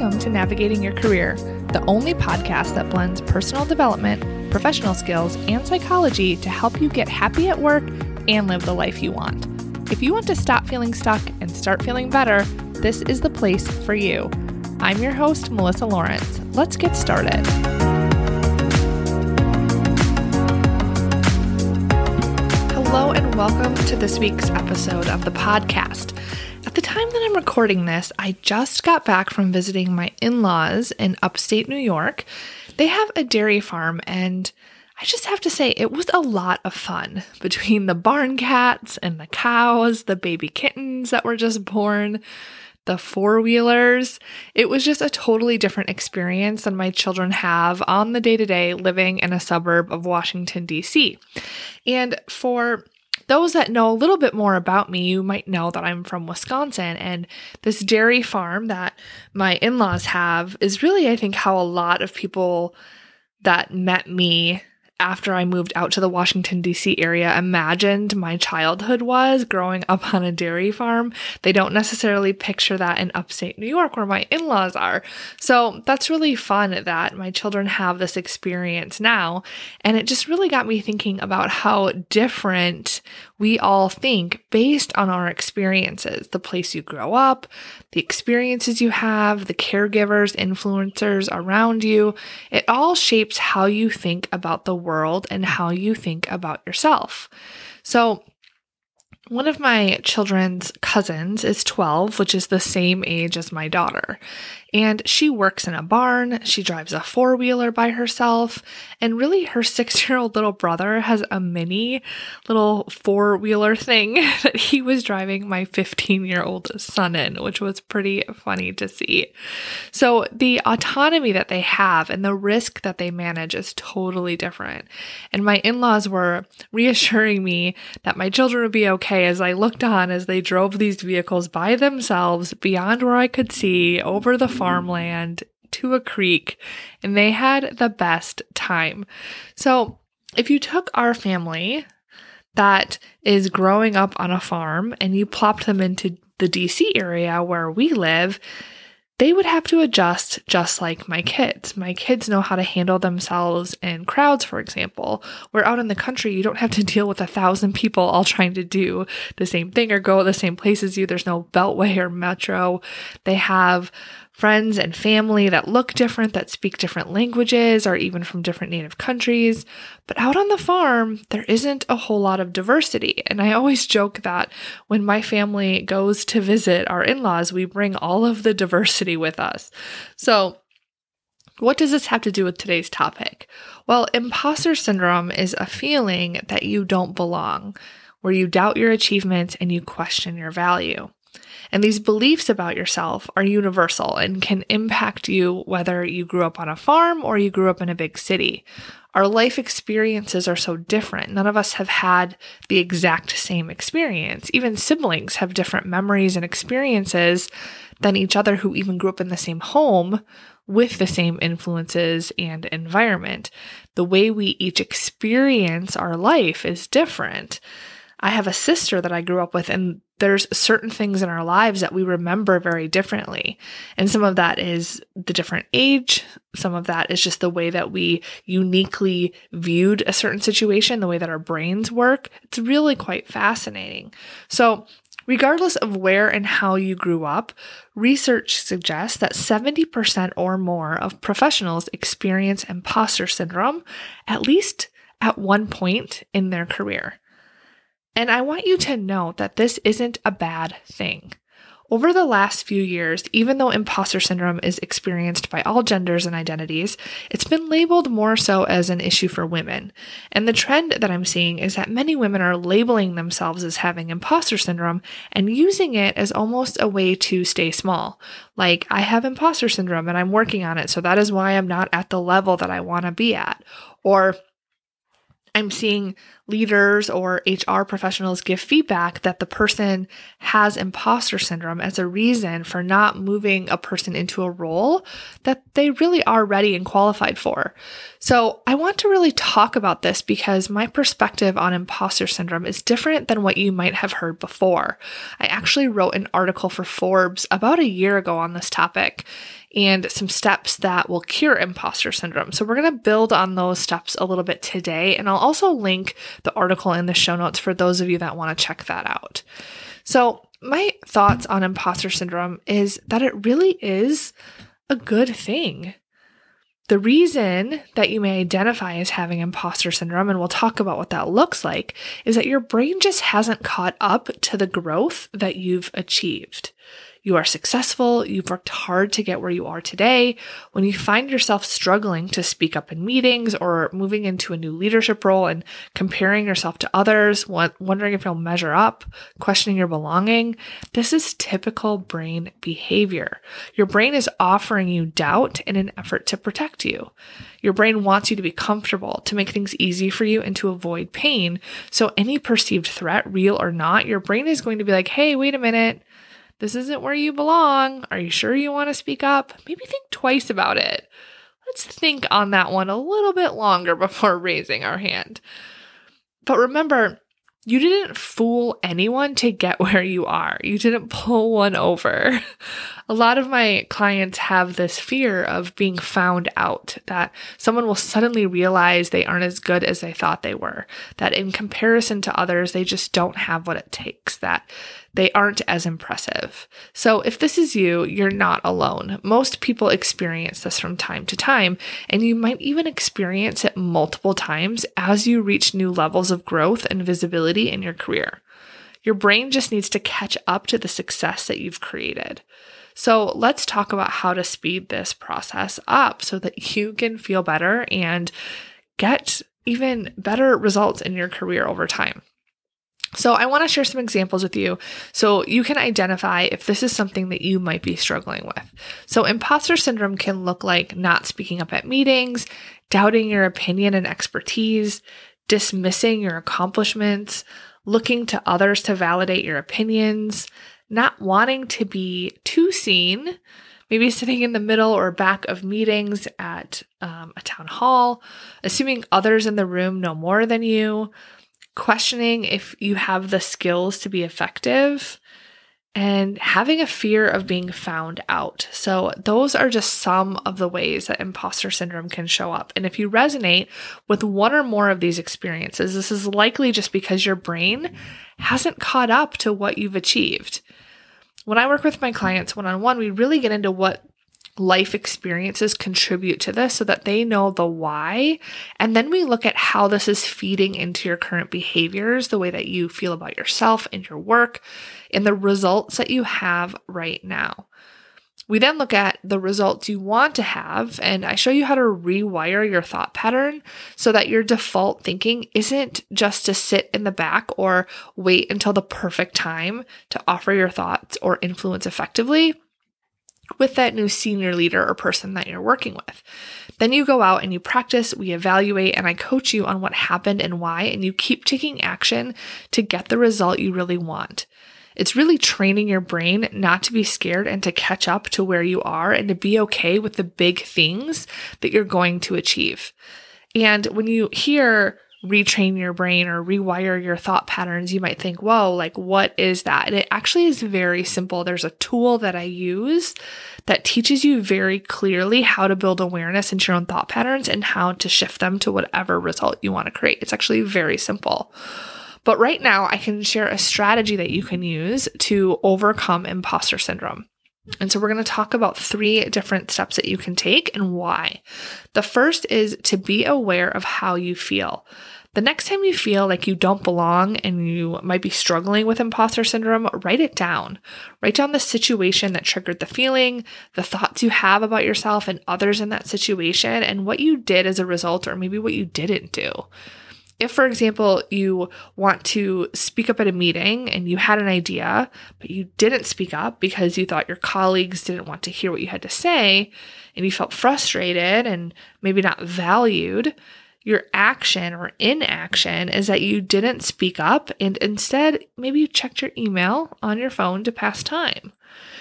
Welcome to Navigating Your Career, the only podcast that blends personal development, professional skills, and psychology to help you get happy at work and live the life you want. If you want to stop feeling stuck and start feeling better, this is the place for you. I'm your host, Melissa Lawrence. Let's get started. Welcome to this week's episode of the podcast. At the time that I'm recording this, I just got back from visiting my in laws in upstate New York. They have a dairy farm, and I just have to say, it was a lot of fun between the barn cats and the cows, the baby kittens that were just born, the four wheelers. It was just a totally different experience than my children have on the day to day living in a suburb of Washington, D.C. And for those that know a little bit more about me, you might know that I'm from Wisconsin, and this dairy farm that my in laws have is really, I think, how a lot of people that met me after I moved out to the Washington, D.C. area, imagined my childhood was growing up on a dairy farm. They don't necessarily picture that in upstate New York where my in laws are. So that's really fun that my children have this experience now. And it just really got me thinking about how different we all think based on our experiences the place you grow up, the experiences you have, the caregivers, influencers around you. It all shapes how you think about the world and how you think about yourself. So, one of my children's cousins is 12, which is the same age as my daughter. And she works in a barn, she drives a four wheeler by herself, and really her six year old little brother has a mini little four wheeler thing that he was driving my 15 year old son in, which was pretty funny to see. So the autonomy that they have and the risk that they manage is totally different. And my in laws were reassuring me that my children would be okay as I looked on as they drove these vehicles by themselves beyond where I could see over the farmland to a creek, and they had the best time. So, if you took our family that is growing up on a farm and you plopped them into the DC area where we live, they would have to adjust just like my kids. My kids know how to handle themselves in crowds, for example. Where out in the country, you don't have to deal with a thousand people all trying to do the same thing or go the same place as you. There's no beltway or metro. They have friends and family that look different, that speak different languages, or even from different native countries. But out on the farm, there isn't a whole lot of diversity. And I always joke that when my family goes to visit our in laws, we bring all of the diversity with us. So, what does this have to do with today's topic? Well, imposter syndrome is a feeling that you don't belong, where you doubt your achievements and you question your value. And these beliefs about yourself are universal and can impact you whether you grew up on a farm or you grew up in a big city. Our life experiences are so different. None of us have had the exact same experience. Even siblings have different memories and experiences than each other who even grew up in the same home with the same influences and environment. The way we each experience our life is different. I have a sister that I grew up with, and there's certain things in our lives that we remember very differently. And some of that is the different age. Some of that is just the way that we uniquely viewed a certain situation, the way that our brains work. It's really quite fascinating. So, regardless of where and how you grew up, research suggests that 70% or more of professionals experience imposter syndrome at least at one point in their career. And I want you to know that this isn't a bad thing. Over the last few years, even though imposter syndrome is experienced by all genders and identities, it's been labeled more so as an issue for women. And the trend that I'm seeing is that many women are labeling themselves as having imposter syndrome and using it as almost a way to stay small. Like, I have imposter syndrome and I'm working on it, so that is why I'm not at the level that I want to be at. Or, I'm seeing leaders or HR professionals give feedback that the person has imposter syndrome as a reason for not moving a person into a role that they really are ready and qualified for. So, I want to really talk about this because my perspective on imposter syndrome is different than what you might have heard before. I actually wrote an article for Forbes about a year ago on this topic and some steps that will cure imposter syndrome. So, we're going to build on those steps a little bit today. And I'll also link the article in the show notes for those of you that want to check that out. So, my thoughts on imposter syndrome is that it really is a good thing. The reason that you may identify as having imposter syndrome, and we'll talk about what that looks like, is that your brain just hasn't caught up to the growth that you've achieved you are successful, you've worked hard to get where you are today, when you find yourself struggling to speak up in meetings or moving into a new leadership role and comparing yourself to others, wondering if you'll measure up, questioning your belonging, this is typical brain behavior. Your brain is offering you doubt in an effort to protect you. Your brain wants you to be comfortable, to make things easy for you, and to avoid pain. So, any perceived threat, real or not, your brain is going to be like, hey, wait a minute. This isn't where you belong. Are you sure you want to speak up? Maybe think twice about it. Let's think on that one a little bit longer before raising our hand. But remember, you didn't fool anyone to get where you are. You didn't pull one over. A lot of my clients have this fear of being found out, that someone will suddenly realize they aren't as good as they thought they were, that in comparison to others, they just don't have what it takes, that they aren't as impressive. So if this is you, you're not alone. Most people experience this from time to time, and you might even experience it multiple times as you reach new levels of growth and visibility in your career. Your brain just needs to catch up to the success that you've created. So let's talk about how to speed this process up so that you can feel better and get even better results in your career over time. So, I want to share some examples with you so you can identify if this is something that you might be struggling with. So, imposter syndrome can look like not speaking up at meetings, doubting your opinion and expertise, dismissing your accomplishments, looking to others to validate your opinions, not wanting to be too seen, maybe sitting in the middle or back of meetings at um, a town hall, assuming others in the room know more than you, questioning if you have the skills to be effective, and having a fear of being found out. So, those are just some of the ways that imposter syndrome can show up. And if you resonate with one or more of these experiences, this is likely just because your brain hasn't caught up to what you've achieved. When I work with my clients one on one, we really get into what life experiences contribute to this so that they know the why. And then we look at how this is feeding into your current behaviors, the way that you feel about yourself and your work, and the results that you have right now. We then look at the results you want to have, and I show you how to rewire your thought pattern so that your default thinking isn't just to sit in the back or wait until the perfect time to offer your thoughts or influence effectively with that new senior leader or person that you're working with. Then you go out and you practice, we evaluate, and I coach you on what happened and why, and you keep taking action to get the result you really want. It's really training your brain not to be scared and to catch up to where you are and to be okay with the big things that you're going to achieve. And when you hear retrain your brain or rewire your thought patterns, you might think, whoa, like what is that? And it actually is very simple. There's a tool that I use that teaches you very clearly how to build awareness into your own thought patterns and how to shift them to whatever result you want to create. It's actually very simple. But right now, I can share a strategy that you can use to overcome imposter syndrome. And so we're going to talk about three different steps that you can take and why. The first is to be aware of how you feel. The next time you feel like you don't belong and you might be struggling with imposter syndrome, write it down. Write down the situation that triggered the feeling, the thoughts you have about yourself and others in that situation, and what you did as a result, or maybe what you didn't do. If, for example, you want to speak up at a meeting and you had an idea, but you didn't speak up because you thought your colleagues didn't want to hear what you had to say, and you felt frustrated and maybe not valued, your action or inaction is that you didn't speak up and instead maybe you checked your email on your phone to pass time.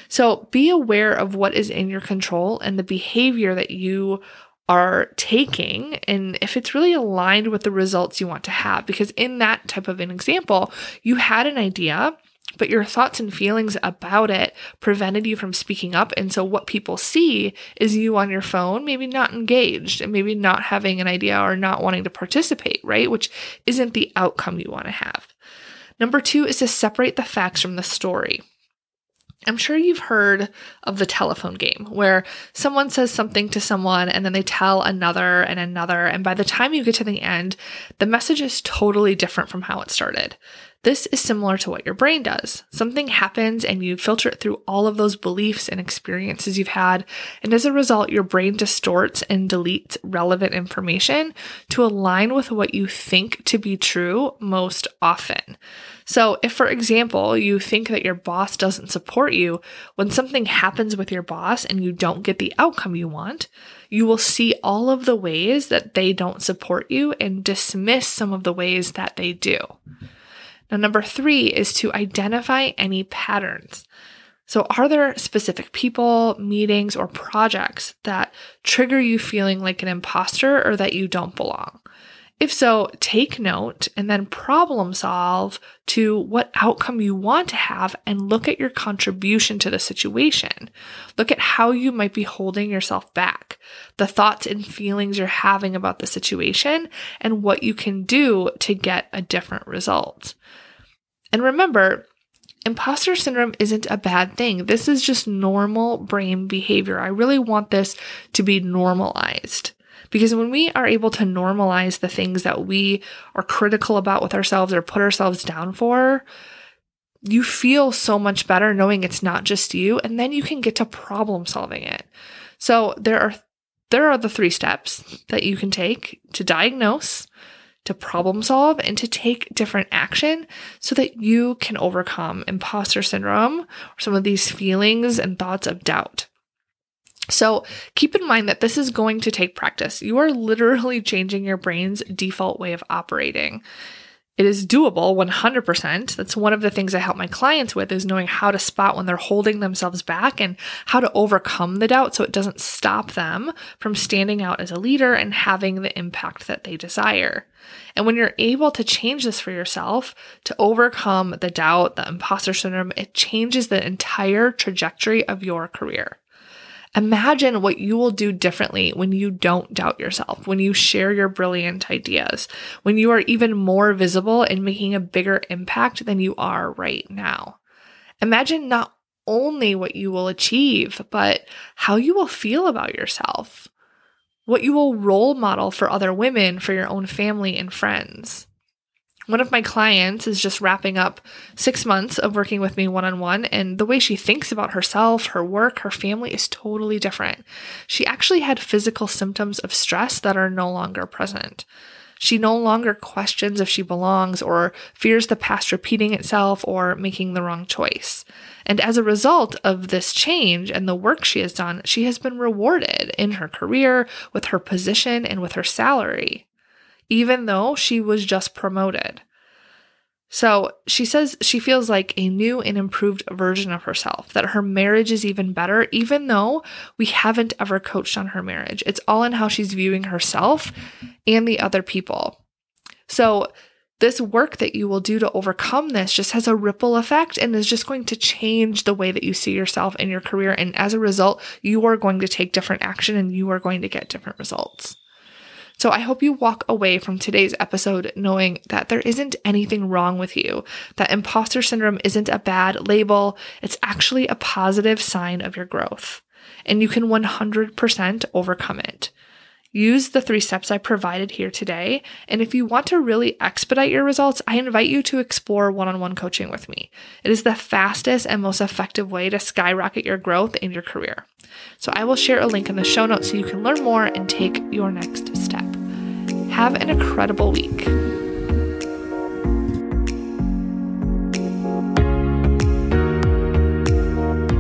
So be aware of what is in your control and the behavior that you are taking and if it's really aligned with the results you want to have. Because in that type of an example, you had an idea but your thoughts and feelings about it prevented you from speaking up. And so, what people see is you on your phone, maybe not engaged and maybe not having an idea or not wanting to participate, right? Which isn't the outcome you want to have. Number two is to separate the facts from the story. I'm sure you've heard of the telephone game where someone says something to someone and then they tell another and another. And by the time you get to the end, the message is totally different from how it started. This is similar to what your brain does. Something happens and you filter it through all of those beliefs and experiences you've had. And as a result, your brain distorts and deletes relevant information to align with what you think to be true most often. So, if for example, you think that your boss doesn't support you, when something happens with your boss and you don't get the outcome you want, you will see all of the ways that they don't support you and dismiss some of the ways that they do. Now, number three is to identify any patterns. So, are there specific people, meetings, or projects that trigger you feeling like an imposter or that you don't belong? If so, take note and then problem solve to what outcome you want to have and look at your contribution to the situation. Look at how you might be holding yourself back, the thoughts and feelings you're having about the situation, and what you can do to get a different result. And remember, imposter syndrome isn't a bad thing. This is just normal brain behavior. I really want this to be normalized. Because when we are able to normalize the things that we are critical about with ourselves or put ourselves down for, you feel so much better knowing it's not just you, and then you can get to problem solving it. So there are there are the three steps that you can take to diagnose, to problem solve and to take different action so that you can overcome imposter syndrome or some of these feelings and thoughts of doubt. So keep in mind that this is going to take practice. You are literally changing your brain's default way of operating. It is doable 100%. That's one of the things I help my clients with is knowing how to spot when they're holding themselves back and how to overcome the doubt so it doesn't stop them from standing out as a leader and having the impact that they desire. And when you're able to change this for yourself, to overcome the doubt, the imposter syndrome, it changes the entire trajectory of your career. Imagine what you will do differently when you don't doubt yourself, when you share your brilliant ideas, when you are even more visible and making a bigger impact than you are right now. Imagine not only what you will achieve, but how you will feel about yourself, what you will role model for other women, for your own family and friends. One of my clients is just wrapping up six months of working with me one on one, and the way she thinks about herself, her work, her family is totally different. She actually had physical symptoms of stress that are no longer present. She no longer questions if she belongs or fears the past repeating itself or making the wrong choice. And as a result of this change and the work she has done, she has been rewarded in her career, with her position, and with her salary even though she was just promoted. So she says she feels like a new and improved version of herself, that her marriage is even better, even though we haven't ever coached on her marriage. It's all in how she's viewing herself and the other people. So, this work that you will do to overcome this just has a ripple effect and is just going to change the way that you see yourself in your career. And as a result, you are going to take different action and you are going to get different results. So I hope you walk away from today's episode knowing that there isn't anything wrong with you, that imposter syndrome isn't a bad label, it's actually a positive sign of your growth. And you can 100% overcome it. Use the three steps I provided here today. And if you want to really expedite your results, I invite you to explore one on one coaching with me. It is the fastest and most effective way to skyrocket your growth in your career. So I will share a link in the show notes so you can learn more and take your next step. Have an incredible week.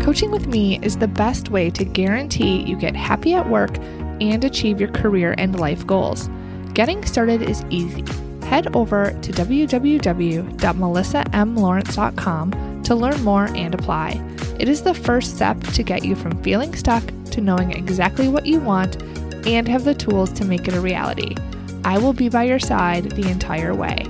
Coaching with me is the best way to guarantee you get happy at work and achieve your career and life goals. Getting started is easy. Head over to www.melissamlawrence.com to learn more and apply. It is the first step to get you from feeling stuck to knowing exactly what you want and have the tools to make it a reality. I will be by your side the entire way.